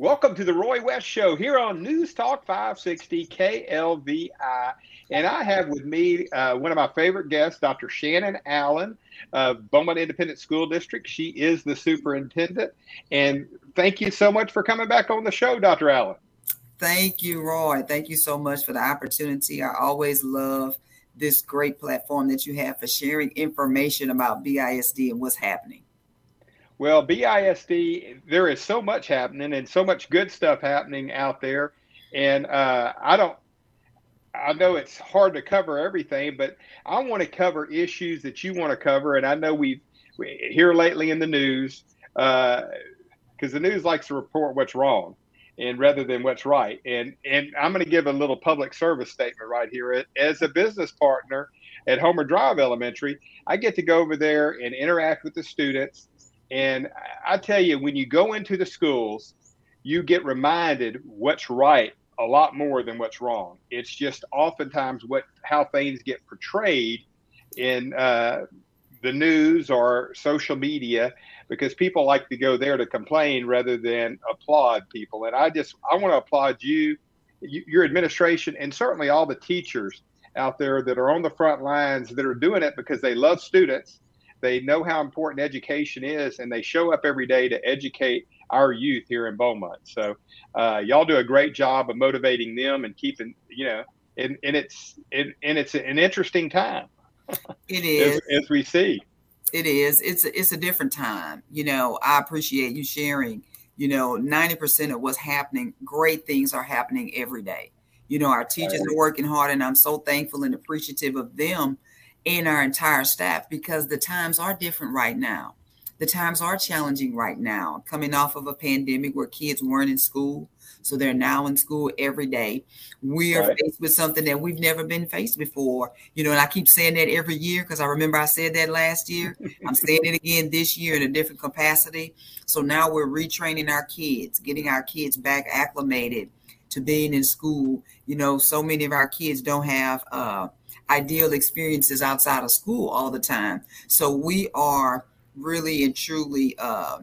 Welcome to the Roy West Show here on News Talk 560 KLVI. And I have with me uh, one of my favorite guests, Dr. Shannon Allen of Beaumont Independent School District. She is the superintendent. And thank you so much for coming back on the show, Dr. Allen. Thank you, Roy. Thank you so much for the opportunity. I always love this great platform that you have for sharing information about BISD and what's happening. Well, BISD, there is so much happening and so much good stuff happening out there. And uh, I don't, I know it's hard to cover everything, but I want to cover issues that you want to cover. And I know we've we, here lately in the news, because uh, the news likes to report what's wrong and rather than what's right. And and I'm going to give a little public service statement right here. As a business partner at Homer Drive Elementary, I get to go over there and interact with the students. And I tell you, when you go into the schools, you get reminded what's right a lot more than what's wrong. It's just oftentimes what how things get portrayed in uh, the news or social media because people like to go there to complain rather than applaud people. And I just I want to applaud you, your administration, and certainly all the teachers out there that are on the front lines that are doing it because they love students. They know how important education is, and they show up every day to educate our youth here in Beaumont. So, uh, y'all do a great job of motivating them and keeping, you know, and, and it's and, and it's an interesting time. It is as, as we see. It is. It's a, it's a different time. You know, I appreciate you sharing. You know, ninety percent of what's happening, great things are happening every day. You know, our teachers are working hard, and I'm so thankful and appreciative of them and our entire staff because the times are different right now. The times are challenging right now, coming off of a pandemic where kids weren't in school. So they're now in school every day. We are right. faced with something that we've never been faced before. You know, and I keep saying that every year because I remember I said that last year. I'm saying it again this year in a different capacity. So now we're retraining our kids, getting our kids back acclimated to being in school. You know, so many of our kids don't have uh, ideal experiences outside of school all the time. So we are really and truly uh,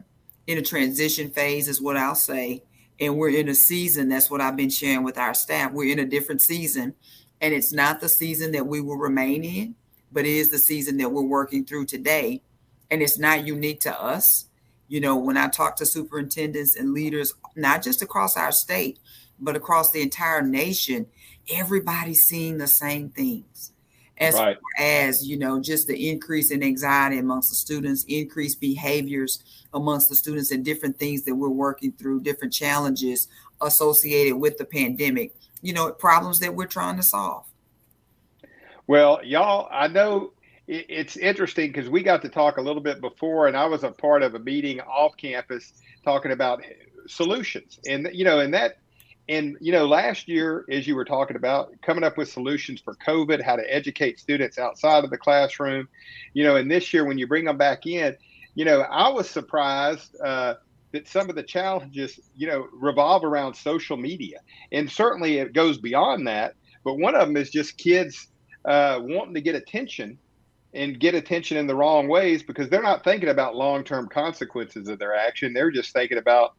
in a transition phase, is what I'll say. And we're in a season, that's what I've been sharing with our staff. We're in a different season, and it's not the season that we will remain in, but it is the season that we're working through today. And it's not unique to us. You know, when I talk to superintendents and leaders, not just across our state, but across the entire nation, everybody's seeing the same things as right. far as you know just the increase in anxiety amongst the students increased behaviors amongst the students and different things that we're working through different challenges associated with the pandemic you know problems that we're trying to solve well y'all i know it's interesting because we got to talk a little bit before and i was a part of a meeting off campus talking about solutions and you know and that and you know last year as you were talking about coming up with solutions for covid how to educate students outside of the classroom you know and this year when you bring them back in you know i was surprised uh, that some of the challenges you know revolve around social media. And certainly it goes beyond that but one of them is just kids uh, wanting to get attention and get attention in the wrong ways because they're not thinking about long-term consequences of their action. They're just thinking about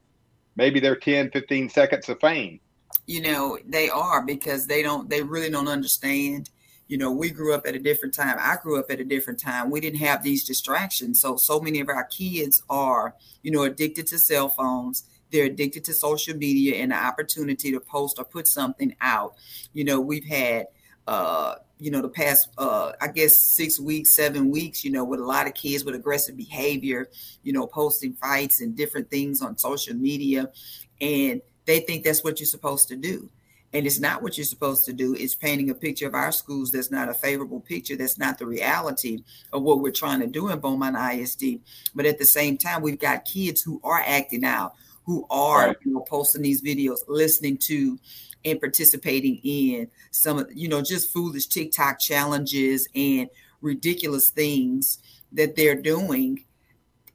maybe their 10, 15 seconds of fame. You know, they are because they don't, they really don't understand. You know, we grew up at a different time. I grew up at a different time. We didn't have these distractions. So, so many of our kids are, you know, addicted to cell phones. They're addicted to social media and the opportunity to post or put something out. You know, we've had, uh, you know, the past, uh, I guess, six weeks, seven weeks, you know, with a lot of kids with aggressive behavior, you know, posting fights and different things on social media. And they think that's what you're supposed to do. And it's not what you're supposed to do. It's painting a picture of our schools that's not a favorable picture. That's not the reality of what we're trying to do in Beaumont ISD. But at the same time, we've got kids who are acting out, who are right. you know, posting these videos, listening to and participating in some of you know just foolish TikTok challenges and ridiculous things that they're doing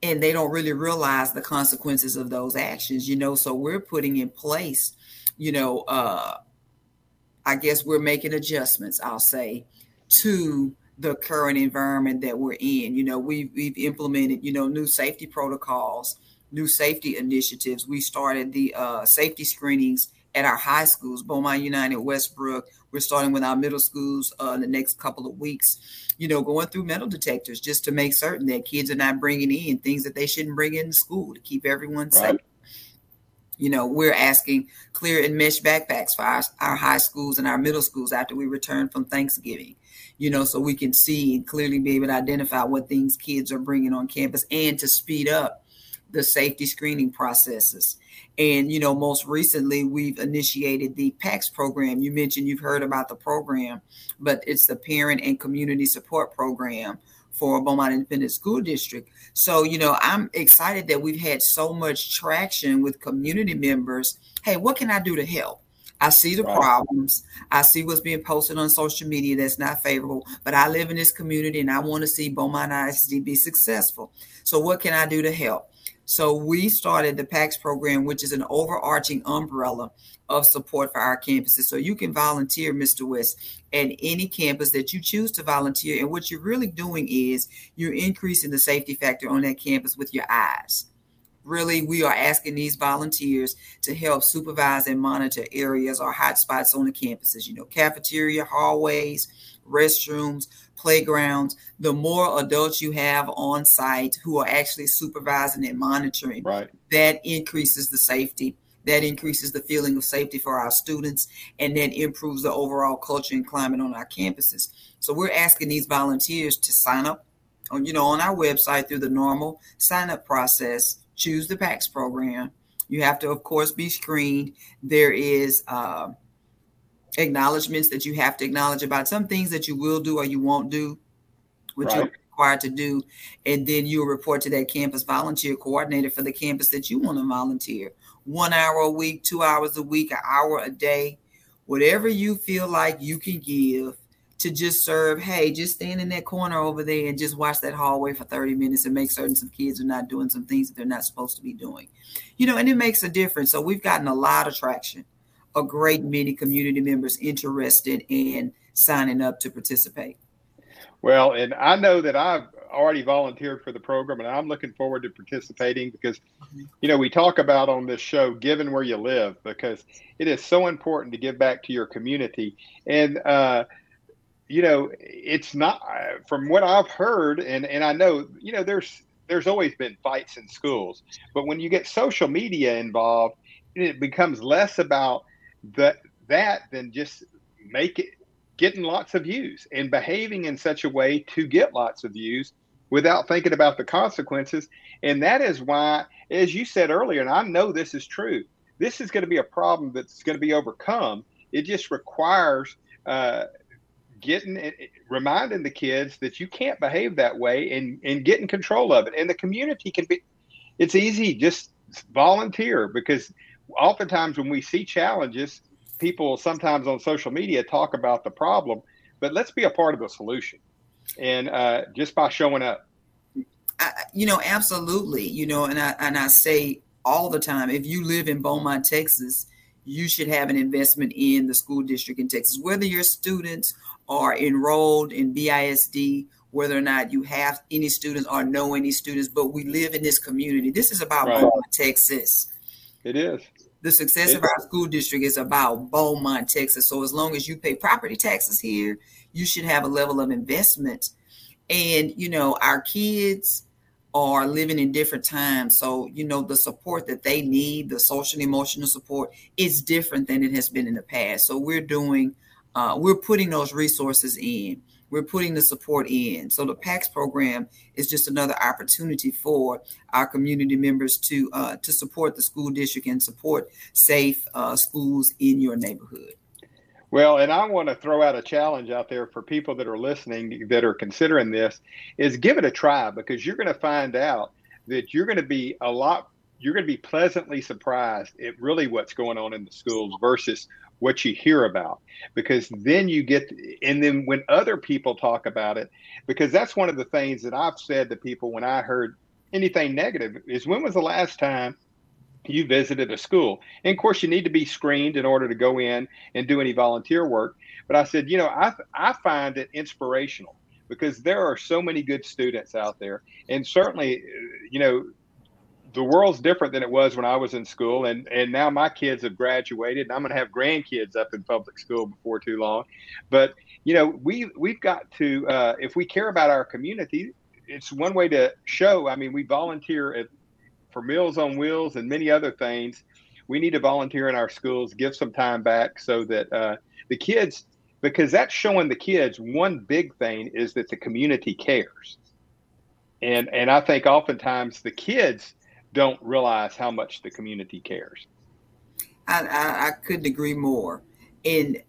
and they don't really realize the consequences of those actions you know? So we're putting in place you know uh i guess we're making adjustments i'll say to the current environment that we're in. You know we've, we've implemented you know new safety protocols new safety initiatives. We started the uh, safety screenings at our high schools, Beaumont United, Westbrook. We're starting with our middle schools uh, in the next couple of weeks. You know, going through metal detectors just to make certain that kids are not bringing in things that they shouldn't bring in school to keep everyone right. safe. You know, we're asking clear and mesh backpacks for our, our high schools and our middle schools after we return from Thanksgiving. You know, so we can see and clearly be able to identify what things kids are bringing on campus and to speed up the safety screening processes. And, you know, most recently, we've initiated the PACS program. You mentioned you've heard about the program, but it's the Parent and Community Support Program for Beaumont Independent School District. So, you know, I'm excited that we've had so much traction with community members. Hey, what can I do to help? I see the right. problems. I see what's being posted on social media that's not favorable, but I live in this community and I want to see Beaumont ISD be successful. So, what can I do to help? So we started the PACS program, which is an overarching umbrella of support for our campuses. So you can volunteer, Mr. West, at any campus that you choose to volunteer. And what you're really doing is you're increasing the safety factor on that campus with your eyes. Really, we are asking these volunteers to help supervise and monitor areas or hotspots on the campuses, you know, cafeteria, hallways, restrooms, playgrounds, the more adults you have on site who are actually supervising and monitoring, right. that increases the safety. That increases the feeling of safety for our students and then improves the overall culture and climate on our campuses. So we're asking these volunteers to sign up on, you know, on our website through the normal sign up process, choose the PACS program. You have to, of course, be screened. There is uh, acknowledgments that you have to acknowledge about some things that you will do or you won't do, which right. you're required to do. And then you'll report to that campus volunteer coordinator for the campus that you want to volunteer. One hour a week, two hours a week, an hour a day, whatever you feel like you can give to just serve. Hey, just stand in that corner over there and just watch that hallway for 30 minutes and make certain some kids are not doing some things that they're not supposed to be doing. You know, and it makes a difference. So we've gotten a lot of traction a great many community members interested in signing up to participate. Well, and I know that I've already volunteered for the program and I'm looking forward to participating because, you know, we talk about on this show, giving where you live, because it is so important to give back to your community. And, uh, you know, it's not from what I've heard, and, and I know, you know, there's there's always been fights in schools, but when you get social media involved, it becomes less about that that then just make it getting lots of views and behaving in such a way to get lots of views without thinking about the consequences. And that is why, as you said earlier, and I know this is true, this is going to be a problem that's going to be overcome. It just requires uh, getting reminding the kids that you can't behave that way and and getting control of it. And the community can be. It's easy, just volunteer because oftentimes when we see challenges, people sometimes on social media talk about the problem, but let's be a part of the solution. And uh, just by showing up. I, you know, absolutely. You know, and I and I say all the time, if you live in Beaumont, Texas, you should have an investment in the school district in Texas, whether your students are enrolled in BISD, whether or not you have any students or know any students, but we live in this community. This is about right. Beaumont, Texas. It is. The success of our school district is about Beaumont, Texas. So as long as you pay property taxes here, you should have a level of investment. And you know, our kids are living in different times. So, you know, the support that they need, the social emotional support, is different than it has been in the past. So we're doing uh, we're putting those resources in we're putting the support in. So the PACS program is just another opportunity for our community members to uh, to support the school district and support safe uh, schools in your neighborhood. Well, and I want to throw out a challenge out there for people that are listening that are considering this is give it a try because you're going to find out that you're going to be a lot you're going to be pleasantly surprised at really what's going on in the schools versus what you hear about because then you get and then when other people talk about it because that's one of the things that I've said to people when I heard anything negative is when was the last time you visited a school? And of course you need to be screened in order to go in and do any volunteer work. But I said you know I I find it inspirational because there are so many good students out there. And certainly you know the world's different than it was when I was in school, and and now my kids have graduated, and I'm going to have grandkids up in public school before too long. But you know, we we've got to uh, if we care about our community, it's one way to show. I mean, we volunteer at, for Meals on Wheels and many other things. We need to volunteer in our schools, give some time back, so that uh, the kids, because that's showing the kids one big thing is that the community cares. And, and I think oftentimes the kids don't realize how much the community cares. I, I, I couldn't agree more. And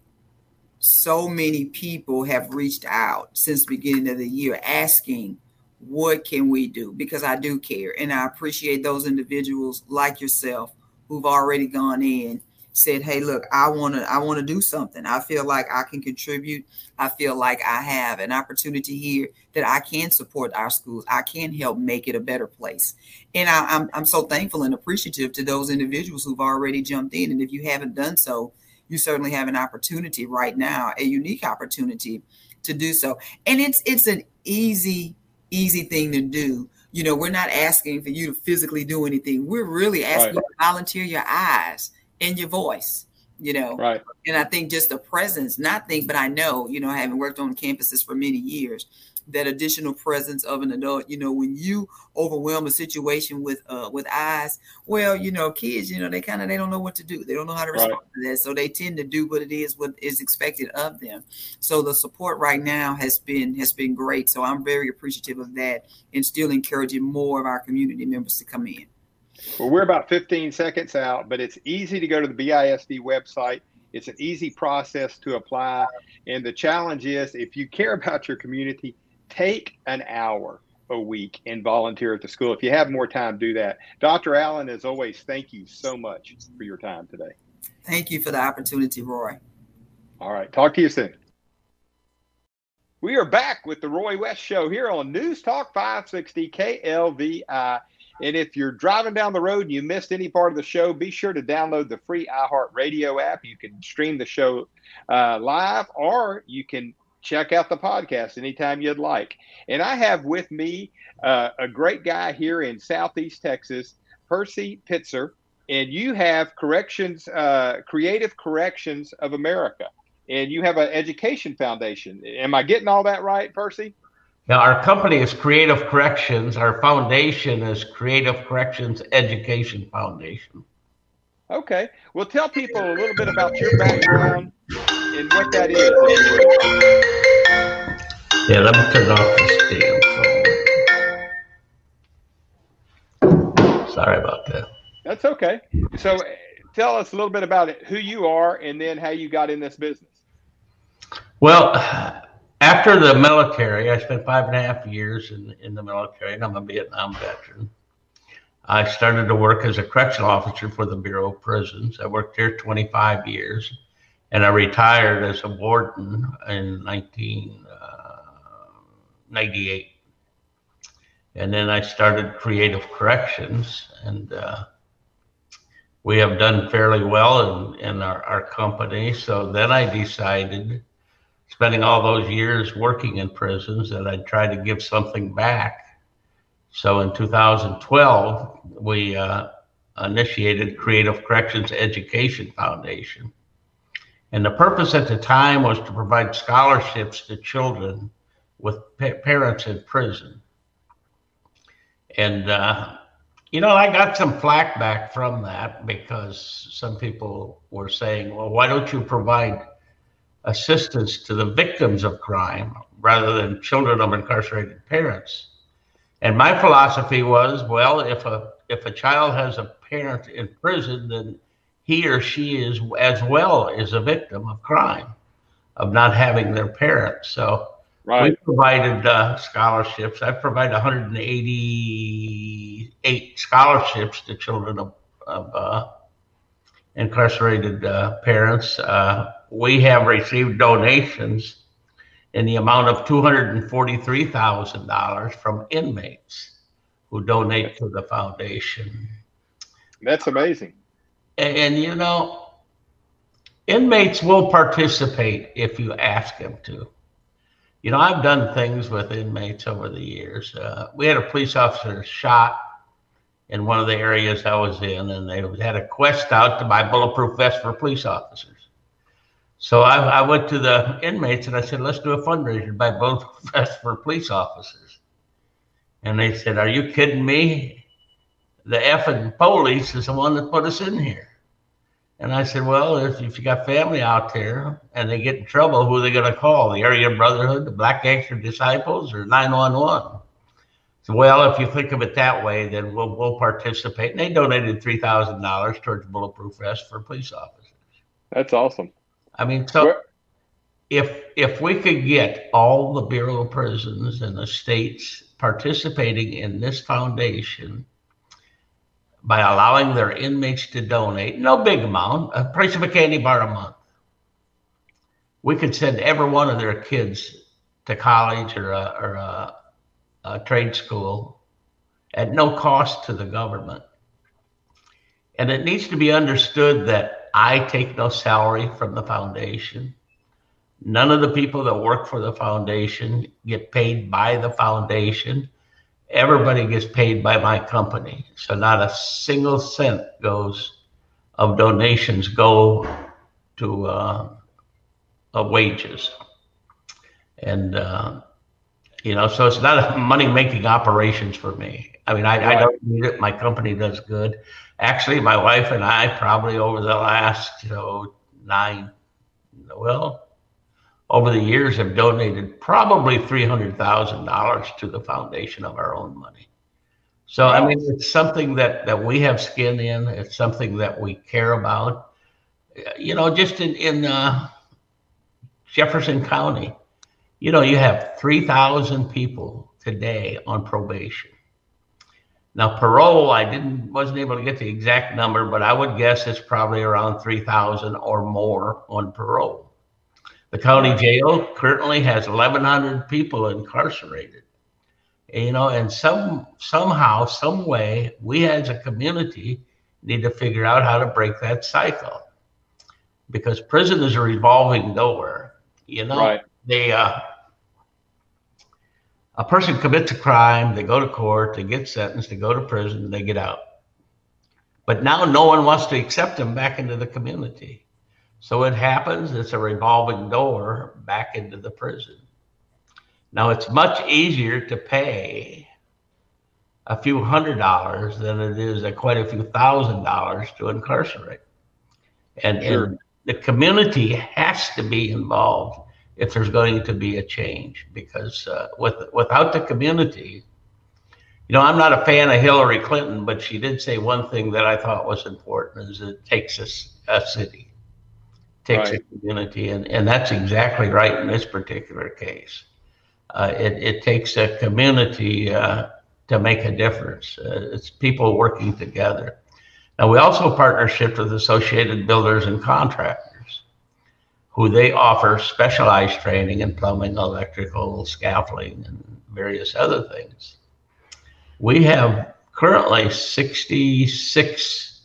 so many people have reached out since the beginning of the year asking, what can we do? Because I do care. And I appreciate those individuals like yourself who've already gone in said, "Hey, look, I want to I want to do something. I feel like I can contribute. I feel like I have an opportunity here that I can support our schools. I can help make it a better place." And I, I'm I'm so thankful and appreciative to those individuals who've already jumped in. And if you haven't done so, you certainly have an opportunity right now, a unique opportunity to do so. And it's it's an easy easy thing to do you know we're not asking for you to physically do anything we're really asking right. you to volunteer your eyes in your voice you know? Right. And i think just the presence not think but i know you know having worked on campuses for many years that additional presence of an adult you know when you overwhelm a situation with uh with eyes well you know kids you know they kind of they don't know what to do. They don't know how to respond right. to that. So they tend to do what it is what is expected of them. So the support right now has been has been great. So i'm very appreciative of that and still encouraging more of our community members to come in well, we're about 15 seconds out, but it's easy to go to the BISD website. It's an easy process to apply. And the challenge is if you care about your community, take an hour a week and volunteer at the school. If you have more time, do that. Dr. Allen, as always, thank you so much for your time today. Thank you for the opportunity, Roy. All right. Talk to you soon. We are back with the Roy West Show here on News Talk 560 KLVI. And if you're driving down the road and you missed any part of the show, be sure to download the free iHeartRadio app. You can stream the show uh, live or you can check out the podcast anytime you'd like. And I have with me uh, a great guy here in Southeast Texas, Percy Pitzer, and you have Corrections, uh, Creative Corrections of America, and you have an education foundation. Am I getting all that right, Percy? Now, our company is Creative Corrections. Our foundation is Creative Corrections Education Foundation. Okay. Well, tell people a little bit about your background and what that is. Yeah, let me turn off this damn phone. Sorry about that. That's okay. So, uh, tell us a little bit about it, who you are, and then how you got in this business. Well, after the military, I spent five and a half years in, in the military, and I'm a Vietnam veteran. I started to work as a correctional officer for the Bureau of Prisons. I worked here 25 years, and I retired as a warden in 1998. Uh, and then I started Creative Corrections, and uh, we have done fairly well in, in our, our company. So then I decided spending all those years working in prisons that I'd try to give something back. So in 2012, we uh, initiated Creative Corrections Education Foundation. And the purpose at the time was to provide scholarships to children with pa- parents in prison. And, uh, you know, I got some flack back from that because some people were saying, well, why don't you provide assistance to the victims of crime rather than children of incarcerated parents. And my philosophy was, well, if a if a child has a parent in prison, then he or she is as well is a victim of crime, of not having their parents. So right. we provided uh, scholarships. I provided 188 scholarships to children of, of uh, incarcerated uh, parents. Uh, we have received donations in the amount of $243,000 from inmates who donate to the foundation. That's amazing. And, and, you know, inmates will participate if you ask them to. You know, I've done things with inmates over the years. Uh, we had a police officer shot in one of the areas I was in, and they had a quest out to buy bulletproof vests for police officers. So I, I went to the inmates and I said, let's do a fundraiser by buy bulletproof vests for police officers. And they said, Are you kidding me? The effing police is the one that put us in here. And I said, Well, if, if you got family out there and they get in trouble, who are they going to call? The Aryan Brotherhood, the Black Gangster Disciples, or 911? So, well, if you think of it that way, then we'll, we'll participate. And they donated $3,000 towards bulletproof vests for police officers. That's awesome. I mean, so Where, if if we could get all the Bureau of Prisons and the states participating in this foundation by allowing their inmates to donate, no big amount, a price of a candy bar a month, we could send every one of their kids to college or a, or a, a trade school at no cost to the government. And it needs to be understood that I take no salary from the foundation. None of the people that work for the foundation get paid by the foundation. Everybody gets paid by my company. So not a single cent goes of donations go to uh, of wages. And, uh, you know, so it's not a money making operations for me. I mean, I. I don't need it. My company does good. Actually, my wife and I probably over the last, you know, nine, well, over the years have donated probably $300,000 to the foundation of our own money. So, I mean, it's something that, that we have skin in. It's something that we care about. You know, just in, in uh, Jefferson County, you know, you have 3,000 people today on probation. Now, parole, I didn't wasn't able to get the exact number, but I would guess it's probably around 3,000 or more on parole. The county jail currently has 1,100 people incarcerated. You know, and some somehow, some way, we as a community need to figure out how to break that cycle, because prison is a revolving door. You know, right. they uh, a person commits a crime, they go to court, they get sentenced, they go to prison, they get out. But now no one wants to accept them back into the community. So it happens, it's a revolving door back into the prison. Now it's much easier to pay a few hundred dollars than it is a quite a few thousand dollars to incarcerate. And, sure. and the community has to be involved if there's going to be a change because uh, with, without the community, you know, I'm not a fan of Hillary Clinton, but she did say one thing that I thought was important is it takes a, a city takes right. a community, and, and that's exactly right in this particular case. Uh, it, it takes a community uh, to make a difference. Uh, it's people working together. Now, we also partnership with Associated Builders and Contractors, who they offer specialized training in plumbing, electrical, scaffolding, and various other things. We have currently 66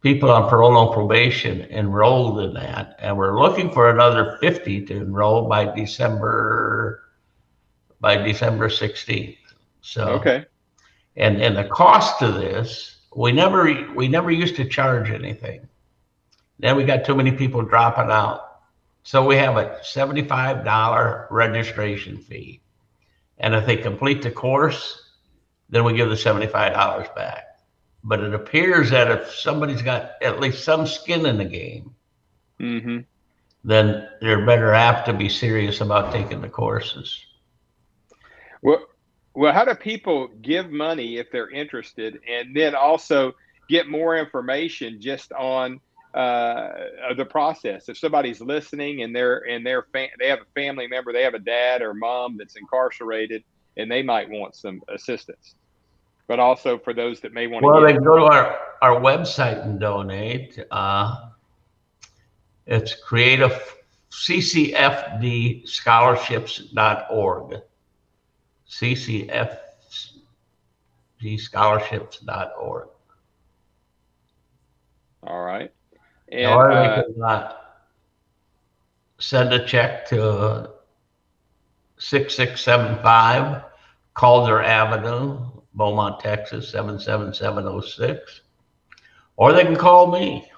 people on parole and probation enrolled in that, and we're looking for another 50 to enroll by December by December 16th. So okay, and and the cost of this, we never we never used to charge anything. Then we got too many people dropping out, so we have a $75 registration fee, and if they complete the course, then we give the $75 back. But it appears that if somebody's got at least some skin in the game, mm-hmm. then they're better apt to be serious about taking the courses. Well, well, how do people give money if they're interested, and then also get more information just on uh, the process? If somebody's listening and they're and they're fa- they have a family member, they have a dad or mom that's incarcerated, and they might want some assistance. but also for those that may want Well, to. they can go to our, our website and donate. Uh, it's creative ccfdscholarships.org. ccfdscholarships.org. All right. And uh, can uh, send a check to 6675 Calder Avenue, Beaumont, Texas 77706. Or they can call me.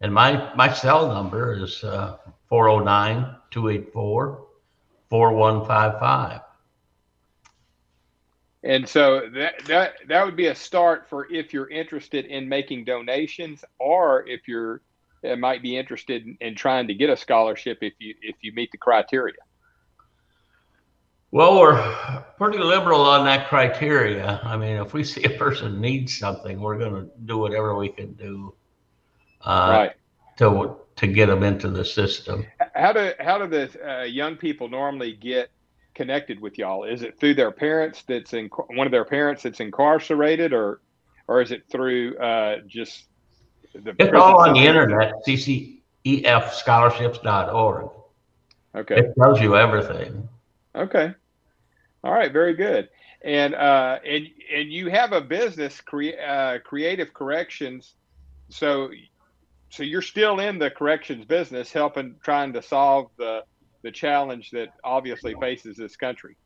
And my, my cell number is uh, 409 284 4155. And so that that that would be a start for if you're interested in making donations, or if you're uh, might be interested in, in trying to get a scholarship if you if you meet the criteria. Well, we're pretty liberal on that criteria. I mean, if we see a person needs something, we're going to do whatever we can do uh, right. to to get them into the system. How do how do the uh, young people normally get connected with y'all? Is it through their parents that's in one of their parents that's incarcerated, or or is it through uh, just the? It's all on the internet, ccefscholarships.org. Okay. It tells you everything. Okay. All right. Very good. And uh, and and you have a business, crea- uh, Creative Corrections. So so you're still in the corrections business, helping trying to solve the the challenge that obviously faces this country.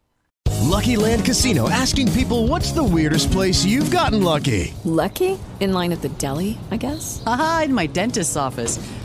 Lucky Land Casino asking people what's the weirdest place you've gotten lucky? Lucky? In line at the deli, I guess? Aha, in my dentist's office.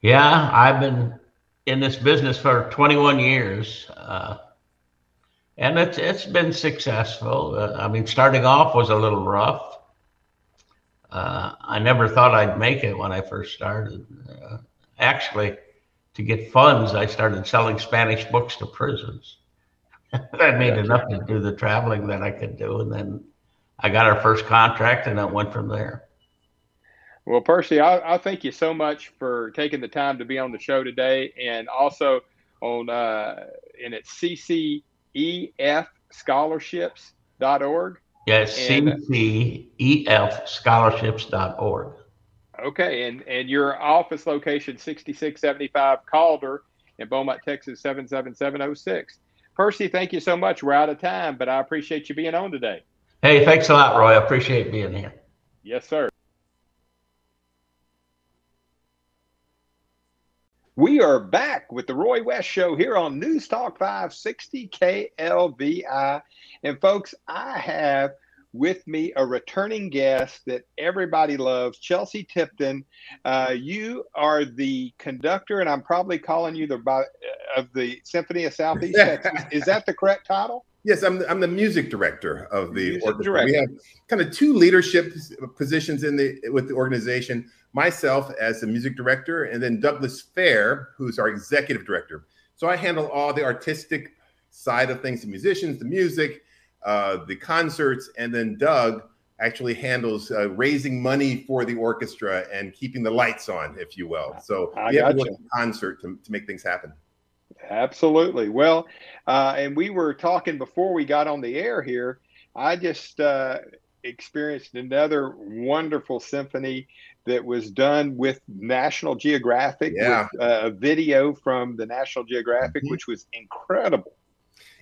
Yeah, I've been in this business for 21 years, uh, and it's it's been successful. Uh, I mean, starting off was a little rough. Uh, I never thought I'd make it when I first started. Uh, actually, to get funds, I started selling Spanish books to prisons. I made enough to do the traveling that I could do, and then I got our first contract, and it went from there. Well, Percy, I, I thank you so much for taking the time to be on the show today, and also on uh, and it's ccefscholarships.org. Yes, And- ccefscholarships.org. Okay, and and your office location 6675 Calder in Beaumont, Texas 77706. Percy, thank you so much. We're out of time, but I appreciate you being on today. Hey, thanks a lot, Roy. I appreciate being here. Yes, sir. We are back with the Roy West Show here on News Talk 560 KLVI. And folks, I have with me a returning guest that everybody loves, Chelsea Tipton. Uh, you are the conductor, and I'm probably calling you the uh, of the Symphony of Southeast Texas. Is that the correct title? Yes, I'm, I'm the music director of the Music orchestra. director. We have kind of two leadership positions in the with the organization. Myself as the music director, and then Douglas Fair, who's our executive director. So I handle all the artistic side of things, the musicians, the music, uh, the concerts, and then Doug actually handles uh, raising money for the orchestra and keeping the lights on, if you will. So I we have to gotcha. work in concert to, to make things happen. Absolutely. Well, uh, and we were talking before we got on the air here. I just uh, experienced another wonderful symphony that was done with National Geographic, Yeah. with uh, a video from the National Geographic, Mhm. which was incredible.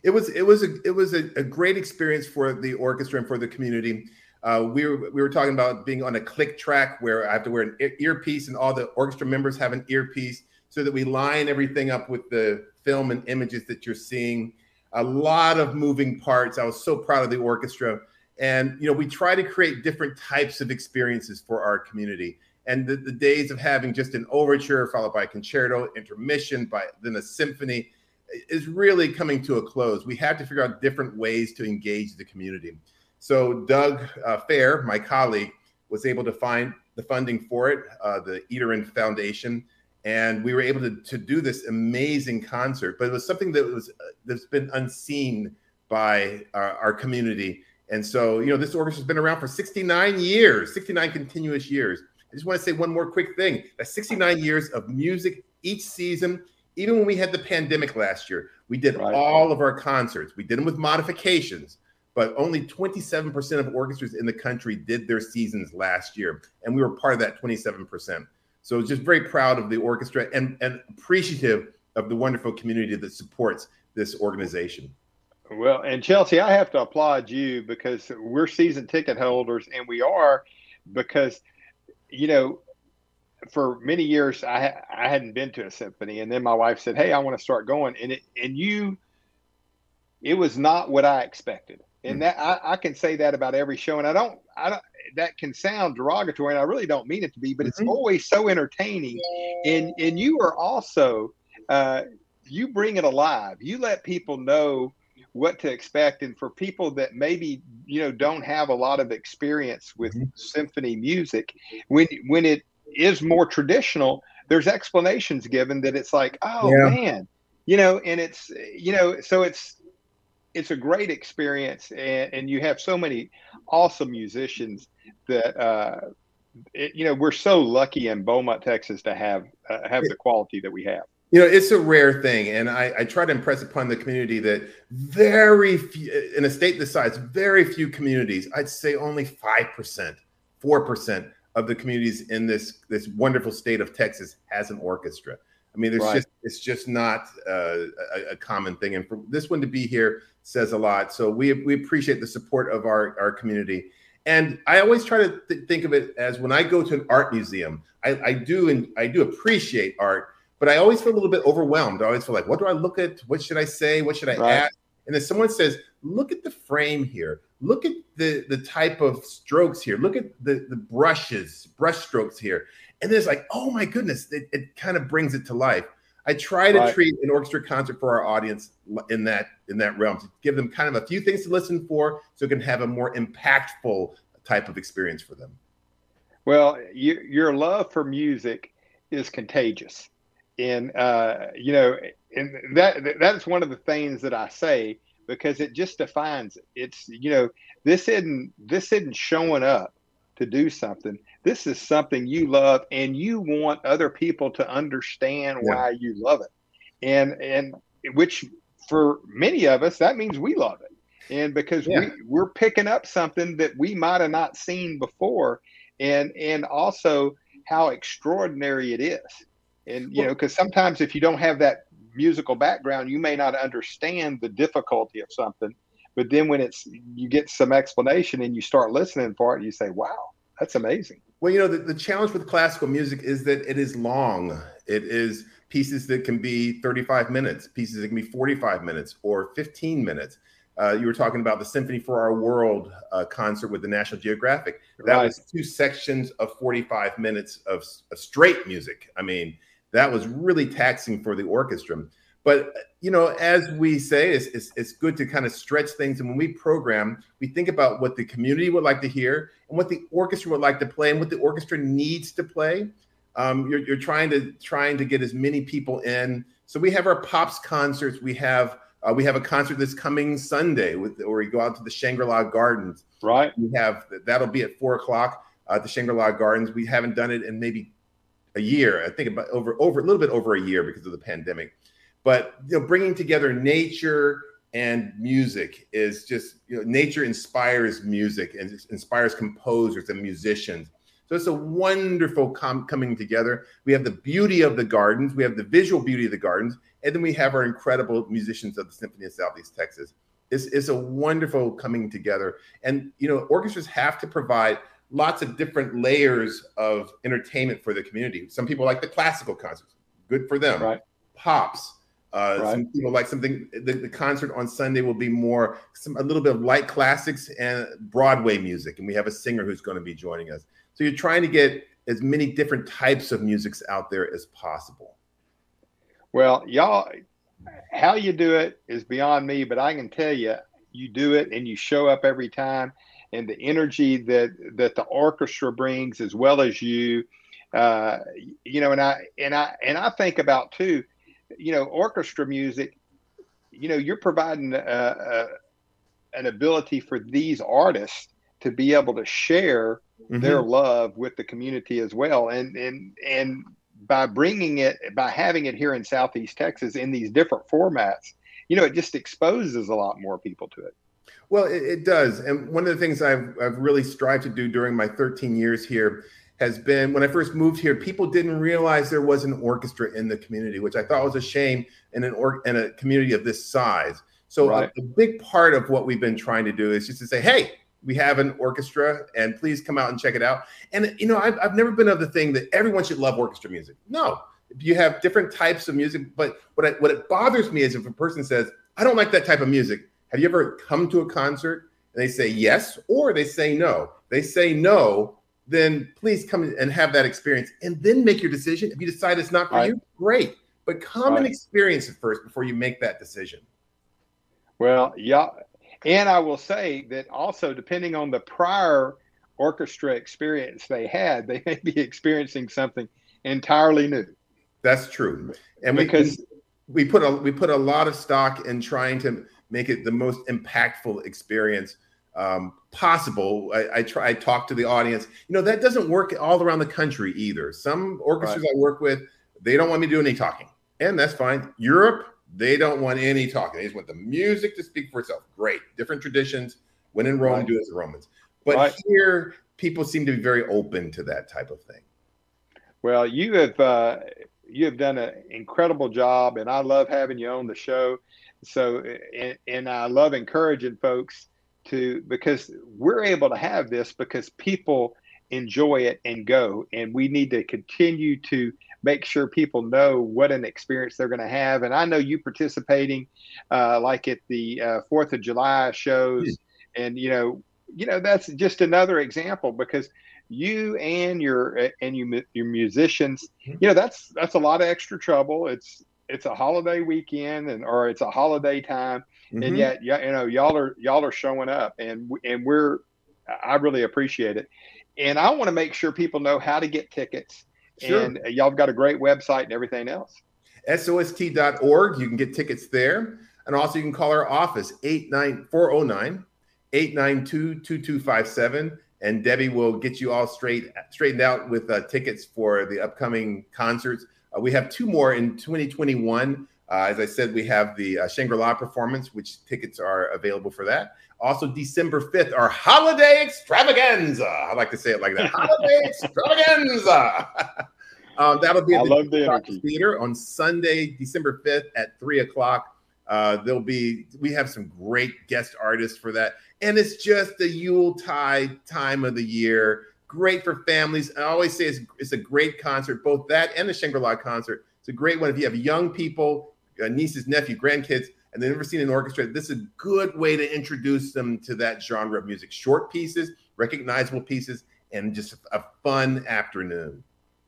It was it was a it was a, a great experience for the orchestra and for the community. Uh, we were we were talking about being on a click track where I have to wear an earpiece and all the orchestra members have an earpiece so that we line everything up with the film and images that you're seeing. A lot of moving parts. I was so proud of the orchestra, and you know we try to create different types of experiences for our community. And the, the days of having just an overture followed by a concerto, intermission, by then a symphony is really coming to a close. We have to figure out different ways to engage the community. So Doug uh, Fair, my colleague, was able to find the funding for it, uh, the Eaterin Foundation, and we were able to, to do this amazing concert. But it was something that was uh, that's been unseen by our, our community. And so, you know, this orchestra's been around for 69 years, 69 continuous years. I just want to say one more quick thing. that 69 years of music each season. Even when we had the pandemic last year, we did Right. all of our concerts. We did them with modifications, but only 27% of orchestras in the country did their seasons last year. And we were part of that 27%. So just very proud of the orchestra and, and appreciative of the wonderful community that supports this organization. Well, and Chelsea, I have to applaud you because we're season ticket holders, and we are because, you know, for many years I ha- I hadn't been to a symphony, and then my wife said, "Hey, I want to start going," and it and you, it was not what I expected, and Mm. that I, I can say that about every show, and I don't I don't that can sound derogatory, and I really don't mean it to be, but it's Mhm. always so entertaining, and and you are also uh, you bring it alive. You let people know what to expect and for people that maybe you know don't have a lot of experience with Mhm. symphony music when when it is more traditional there's explanations given that it's like oh Yeah. man you know and it's you know so it's it's a great experience and, and you have so many awesome musicians that uh it, you know we're so lucky in beaumont texas to have uh, have the quality that we have You know, it's a rare thing, and I, I try to impress upon the community that very few, in a state this size, very few communities, I'd say only five percent, four percent of the communities in this this wonderful state of Texas has an orchestra. I mean, there's Right. just it's just not uh, a, a common thing, and for this one to be here says a lot. So we we appreciate the support of our our community. And I always try to th- think of it as when I go to an art museum, I, I do and I do appreciate art, but I always feel a little bit overwhelmed. I always feel like, what do I look at? What should I say? What should I Right. ask? And then someone says, look at the frame here. Look at the the type of strokes here. Look at the the brushes, brush strokes here. And there's like, oh my goodness, it, it kind of brings it to life. I try to Right. treat an orchestra concert for our audience in that in that realm to give them kind of a few things to listen for, so it can have a more impactful type of experience for them. Well, you, your love for music is contagious, and uh, you know, and that that's one of the things that I say because it just defines it. It's you know, this isn't this isn't showing up to do something. This is something you love, and you want other people to understand Yeah. why you love it, and and which for many of us that means we love it, and because Yeah. we we're picking up something that we might have not seen before and and also how extraordinary it is and you know because sometimes if you don't have that musical background you may not understand the difficulty of something but then when it's you get some explanation and you start listening for it you say wow that's amazing Well, you know, the, the challenge with classical music is that it is long. It is pieces that can be 35 minutes, pieces that can be 45 minutes or 15 minutes. Uh, you were talking about the Symphony for Our World uh, concert with the National Geographic. That Right. was two sections of 45 minutes of, of straight music. I mean, that was really taxing for the orchestra. But you know, as we say, it's, it's, it's good to kind of stretch things. And when we program, we think about what the community would like to hear and what the orchestra would like to play and what the orchestra needs to play. Um, you're, you're trying to trying to get as many people in. So we have our pops concerts. We have Uh, we have a concert this coming Sunday with, where we go out to the Shangri-La Gardens. Right. We have that'll be at four o'clock uh, at the Shangri-La Gardens. We haven't done it in maybe a year. I think about over over a little bit over a year because of the pandemic. But you know, bringing together nature and music is just you know nature inspires music and inspires composers and musicians. So it's a wonderful com- coming together. We have the beauty of the gardens we have the visual beauty of the gardens and then we have our incredible musicians of the symphony of southeast texas. It's, it's a wonderful coming together. And you know orchestras have to provide lots of different layers of entertainment for the community. Some people like the classical concerts good for them. Right. Pops uh, right. Some people like something. The, the, concert on Sunday will be more some a little bit of light classics and Broadway music, and we have a singer who's going to be joining us. So you're trying to get as many different types of musics out there as possible. Well, y'all, how you do it is beyond me, but I can tell you, you do it and you show up every time, and the energy that that the orchestra brings, as well as you, uh, you know, and I and I and I think about too you know, orchestra music, you know, you're providing a, a, an ability for these artists to be able to share mm-hmm. their love with the community as well. And, and, and by bringing it, by having it here in Southeast Texas in these different formats, you know, it just exposes a lot more people to it. Well, it, it does. And one of the things I've, I've really strived to do during my 13 years here has been when I first moved here, people didn't realize there was an orchestra in the community, which I thought was a shame in an or in a community of this size. So right. a, a, big part of what we've been trying to do is just to say, hey, we have an orchestra, and please come out and check it out. And you know, I've, I've never been of the thing that everyone should love orchestra music. No, you have different types of music. But what I, what it bothers me is if a person says, I don't like that type of music. Have you ever come to a concert and they say yes, or they say no? They say no then please come and have that experience and then make your decision. If you decide it's not for right. you, great. But come right. and experience it first before you make that decision. Well, yeah. And I will say that also, depending on the prior orchestra experience they had, they may be experiencing something entirely new. That's true. And because we, we put a we put a lot of stock in trying to make it the most impactful experience um, possible. I, I, try. I talk to the audience. You know that doesn't work all around the country either. Some orchestras right. I work with, they don't want me to do any talking, and that's fine. Europe, they don't want any talking. They just want the music to speak for itself. Great, different traditions. When in Rome, right. do as the Romans. But right. here, people seem to be very open to that type of thing. Well, you have uh, you have done an incredible job, and I love having you on the show. So, and, and I love encouraging folks to because we're able to have this because people enjoy it and go. And we need to continue to make sure people know what an experience they're going to have. And i know you participating uh, like at the uh, fourth of july shows. Mm-hmm. and you know you know that's just another example because you and your and you your musicians hmm. you know that's that's a lot of extra trouble. It's it's a holiday weekend and or it's a holiday time mm-hmm. and yet you know y'all are y'all are showing up and and we're i really appreciate it. And i want to make sure people know how to get tickets. Sure. and y'all have got a great website and everything else. Sost.org you can get tickets there. And also you can call our office 89409 892 2257 and debbie will get you all straight straightened out with uh, tickets for the upcoming concerts. Uh, we have two more in 2021. Uh, as I said, we have the uh, Shangri La performance, which tickets are available for that. Also, December 5th, our holiday extravaganza. I like to say it like that holiday extravaganza. um, that'll be at the, the Theater on Sunday, December 5th at 3 o'clock. Uh, there'll be, we have some great guest artists for that. And it's just the Yuletide time of the year great for families. I always say it's, it's a great concert, both that and the Shangri La concert. It's a great one if you have young people, Uh, nieces, nephew, grandkids, and they've never seen an orchestra. This is a good way to introduce them to that genre of music. Short pieces, recognizable pieces, and just a fun afternoon.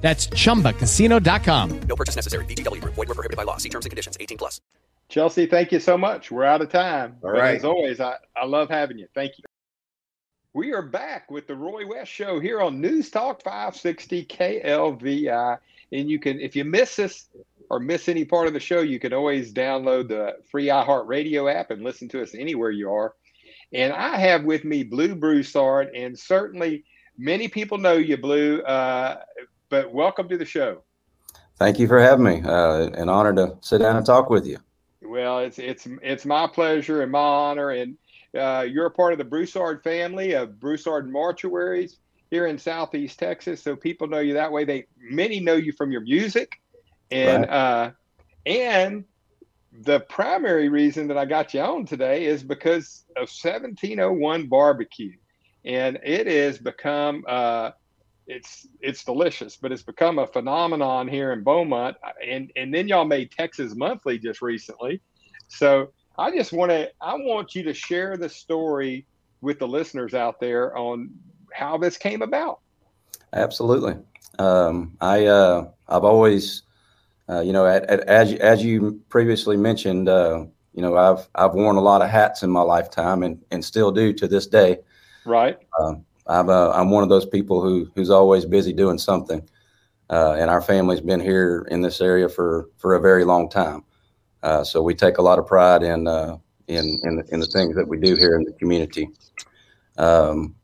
That's chumbacasino.com. No purchase necessary. VGW Group. Void were prohibited by law. See terms and conditions. 18 plus. Chelsea, thank you so much. We're out of time. All But right. As always, I, I love having you. Thank you. We are back with the Roy West Show here on News Talk 560 KLVI. And you can, if you miss us or miss any part of the show, you can always download the free iHeartRadio app and listen to us anywhere you are. And I have with me Blue Broussard, and certainly many people know you, Blue. Uh, but welcome to the show. Thank you for having me. Uh, an honor to sit down and talk with you. Well, it's it's it's my pleasure and my honor, and uh, you're a part of the Broussard family of Broussard Mortuaries here in Southeast Texas. So people know you that way. They many know you from your music, and Right. uh, and the primary reason that I got you on today is because of 1701 barbecue, and it has become uh, it's it's delicious, but it's become a phenomenon here in Beaumont. And and then y'all made Texas Monthly just recently, so I just want to I want you to share the story with the listeners out there on how this came about. Absolutely. Um, I uh, I've always, uh, you know, at, at, as you- as you previously mentioned, uh, you know, I've I've worn a lot of hats in my lifetime, and and still do to this day. Right. Um, I'm uh, I'm one of those people who who's always busy doing something, uh, and our family's been here in this area for for a very long time. Uh, so we take a lot of pride in uh, in in the, in the things that we do here in the community. Um,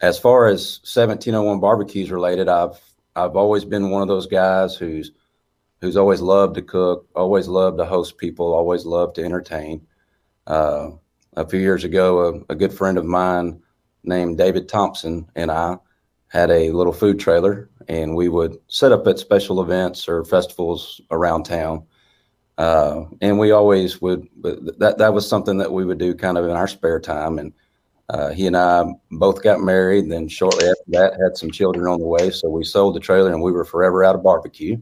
as far as 1701 barbecues related, I've I've always been one of those guys who's who's always loved to cook, always loved to host people, always loved to entertain. Uh, a few years ago, a, a good friend of mine named David Thompson and I had a little food trailer, and we would set up at special events or festivals around town. Uh, and we always would that that was something that we would do kind of in our spare time. And uh, he and I both got married. Then shortly after that, had some children on the way. So we sold the trailer, and we were forever out of barbecue.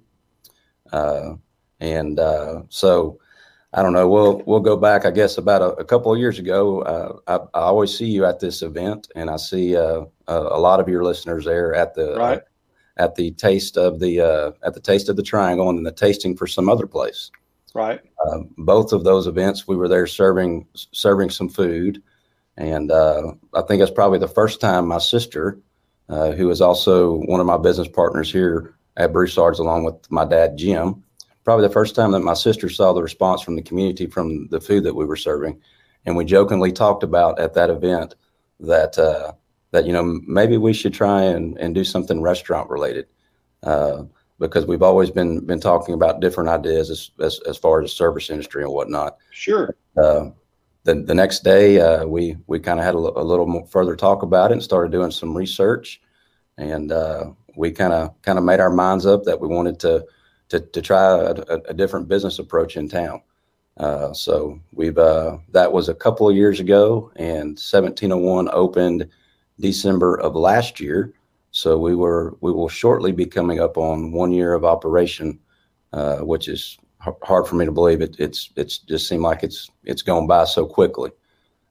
Uh, and uh, so I don't know. We'll we'll go back. I guess about a, a couple of years ago. Uh, I, I always see you at this event, and I see uh, a, a lot of your listeners there at the Right. at the taste of the uh, at the taste of the triangle, and then the tasting for some other place. Right. Um, both of those events, we were there serving serving some food, and uh, I think that's probably the first time my sister, uh, who is also one of my business partners here at Broussard's, along with my dad Jim, probably the first time that my sister saw the response from the community from the food that we were serving, and we jokingly talked about at that event that uh, that you know maybe we should try and, and do something restaurant related. Uh, because we've always been been talking about different ideas as as, as far as the service industry and whatnot. Sure. Uh, the the next day, uh, we we kind of had a, a little more further talk about it and started doing some research, and uh, we kind of kind of made our minds up that we wanted to to to try a, a, different business approach in town. Uh, so we've uh, that was a couple of years ago, and 1701 opened December of last year. So we were we will shortly be coming up on one year of operation, uh, which is hard for me to believe. It, it's it's just seemed like it's it's gone by so quickly,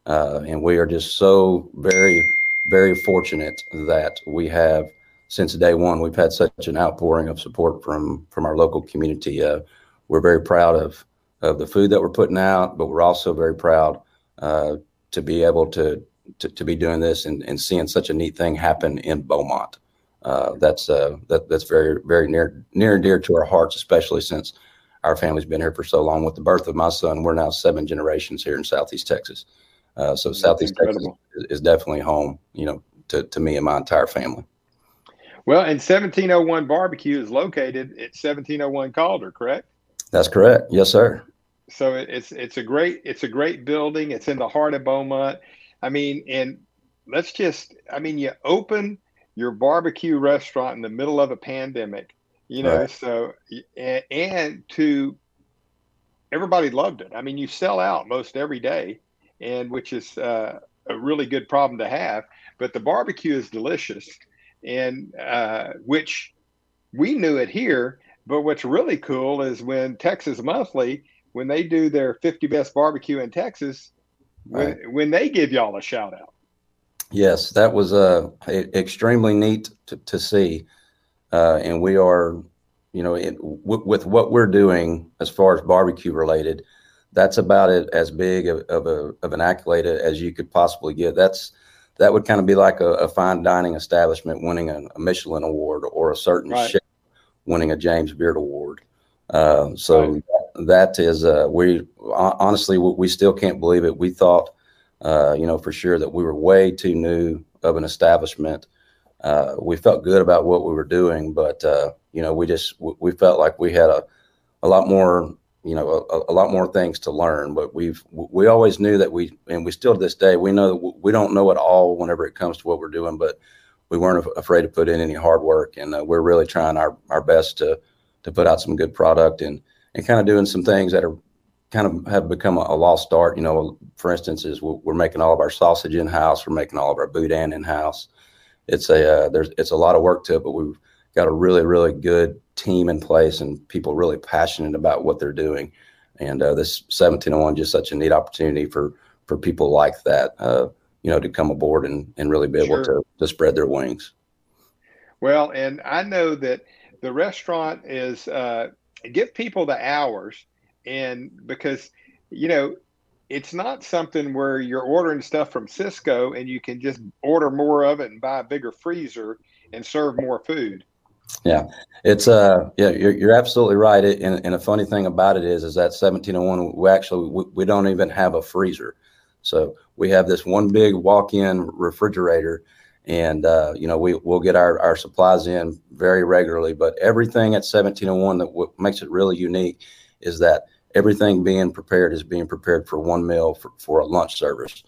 uh, and we are just so very very fortunate that we have since day one we've had such an outpouring of support from from our local community. Uh, we're very proud of of the food that we're putting out, but we're also very proud uh, to be able to to, to be doing this and, and seeing such a neat thing happen in Beaumont. Uh, that's uh, that, that's very very near near and dear to our hearts, especially since our family's been here for so long. With the birth of my son, we're now seven generations here in Southeast Texas. Uh, so Southeast Texas incredible. is, is definitely home, you know, to, to me and my entire family. Well, and 1701 barbecue is located at 1701 Calder, correct? That's correct. Yes, sir. so it's it's a great it's a great building. It's in the heart of Beaumont. I mean, and let's just I mean, you open your barbecue restaurant in the middle of a pandemic, you know. Right. So and, and to everybody loved it. I mean, you sell out most every day, and which is uh, a really good problem to have. But the barbecue is delicious, and uh, which we knew it here. But what's really cool is when Texas Monthly, when they do their 50 best barbecue in Texas, when, Right. when they give y'all a shout out. Yes, that was uh, extremely neat to, to see. Uh, and we are, you know, it, w- with what we're doing as far as barbecue related, that's about it as big of, of a of an accolade as you could possibly get. That's that would kind of be like a, a fine dining establishment winning a, a Michelin award or a certain Right. chef winning a James Beard award. Uh, so that is uh, we honestly we still can't believe it. We thought uh, you know, for sure that we were way too new of an establishment. Uh, we felt good about what we were doing, but uh, you know, we just we felt like we had a a lot more, you know, a, a lot more things to learn. But we've we always knew that we, and we still to this day, we know we don't know it all whenever it comes to what we're doing, but we weren't af- afraid to put in any hard work, and uh, we're really trying our our best to to put out some good product and and kind of doing some things that are kind of have become a, a lost art. You know, for instance, is we're, we're making all of our sausage in house. We're making all of our boudin in house. It's a uh, there's it's a lot of work to it, but we've got a really really good team in place and people really passionate about what they're doing. And uh, this 1701 just such a neat opportunity for for people like that, uh, you know, to come aboard and and really be able Sure. to to spread their wings. Well, and I know that the restaurant is uh, give people the hours, and because you know it's not something where you're ordering stuff from Sysco and you can just order more of it and buy a bigger freezer and serve more food. Yeah, it's uh, yeah, you're, you're absolutely right. It, and, and a funny thing about it is, is that 1701, we actually we, we don't even have a freezer, so we have this one big walk-in refrigerator, and uh, you know we we'll get our our supplies in very regularly. But everything at 1701 that what makes it really unique is that everything being prepared is being prepared for one meal for, for a lunch service.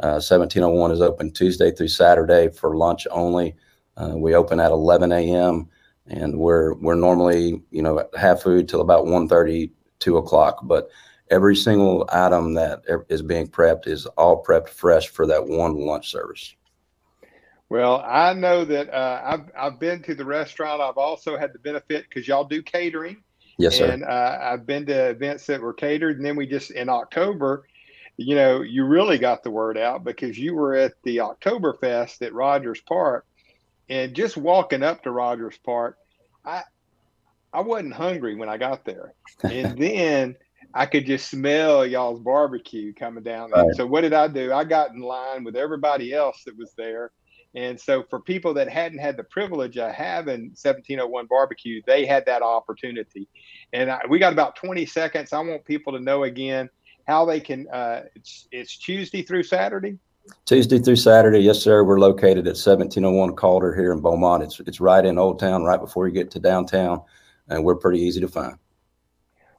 Uh, 1701 is open Tuesday through Saturday for lunch only. Uh, we open at 11 a.m. and we're we're normally you know have food till about 1.30, 2 o'clock. But every single item that e- being prepped is all prepped fresh for that one lunch service. Well, I know that uh, I've I've been to the restaurant. I've also had the benefit because y'all do catering. Yes, sir. And uh, I've been to events that were catered, and then we just in October, you know, you really got the word out because you were at the Oktoberfest at Rogers Park, and just walking up to Rogers Park, I I wasn't hungry when I got there, and then I could just smell y'all's barbecue coming down. there. Right. So what did I do? I got in line with everybody else that was there. And so for people that hadn't had the privilege of having 1701 barbecue, they had that opportunity. And I, we got about 20 seconds. I want people to know again how they can. Uh, it's it's Tuesday through Saturday. Tuesday through Saturday, yes, sir. We're located at 1701 Calder here in Beaumont. It's it's right in Old Town, right before you get to downtown, and we're pretty easy to find.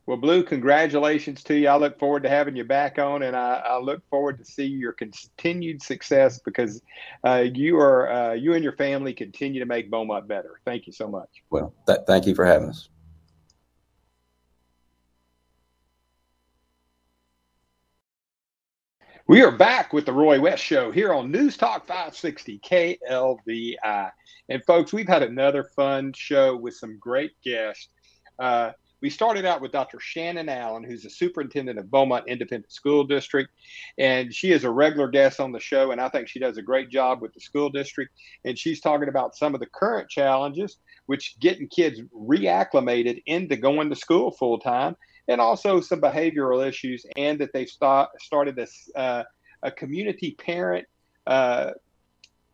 Well, Blue, congratulations to you. I look forward to having you back on, and I, I look forward to see your continued success because uh, you are uh, you and your family continue to make Beaumont better. Thank you so much. Well, th- thank you for having us. We are back with the Roy West Show here on News Talk 560 KLVI. And folks, we've had another fun show with some great guests. Uh, we started out with Dr. Shannon Allen, who's the superintendent of Beaumont Independent School District. And she is a regular guest on the show, and I think she does a great job with the school district. And she's talking about some of the current challenges, which getting kids reacclimated into going to school full time and also some behavioral issues, and that they've start, started this uh, a community parent uh,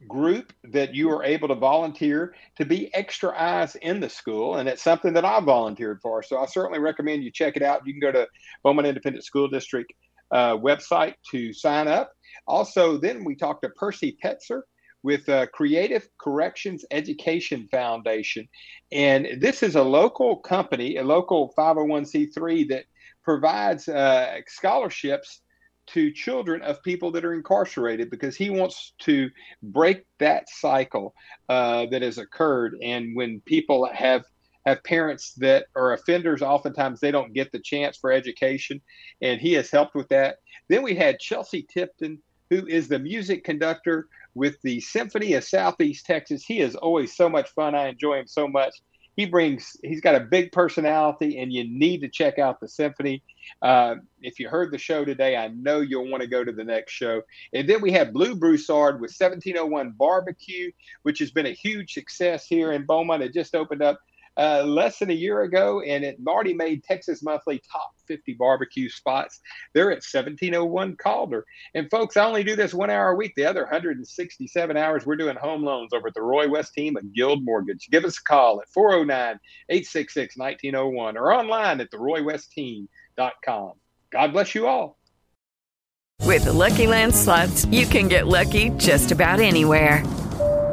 group that you are able to volunteer to be extra eyes in the school, and it's something that I volunteered for. So I certainly recommend you check it out. You can go to Beaumont Independent School District uh, website to sign up. Also, then we talked to Percy Petzer with uh, Creative Corrections Education Foundation. And this is a local company, a local 501c3 that provides uh, scholarships to children of people that are incarcerated because he wants to break that cycle uh, that has occurred. And when people have have parents that are offenders. Oftentimes they don't get the chance for education, and he has helped with that. Then we had Chelsea Tipton, who is the music conductor with the Symphony of Southeast Texas. He is always so much fun. I enjoy him so much. He brings, he's got a big personality, and you need to check out the symphony. Uh, if you heard the show today, I know you'll want to go to the next show. And then we have Blue Broussard with 1701 Barbecue, which has been a huge success here in Beaumont. It just opened up uh, less than a year ago, and it already made Texas Monthly top 50 barbecue spots. They're at 1701 Calder. And folks, I only do this one hour a week. The other 167 hours, we're doing home loans over at the Roy West team at Guild Mortgage. Give us a call at 409 866 1901 or online at theroywestteam.com. God bless you all. With the Lucky Land slots, you can get lucky just about anywhere.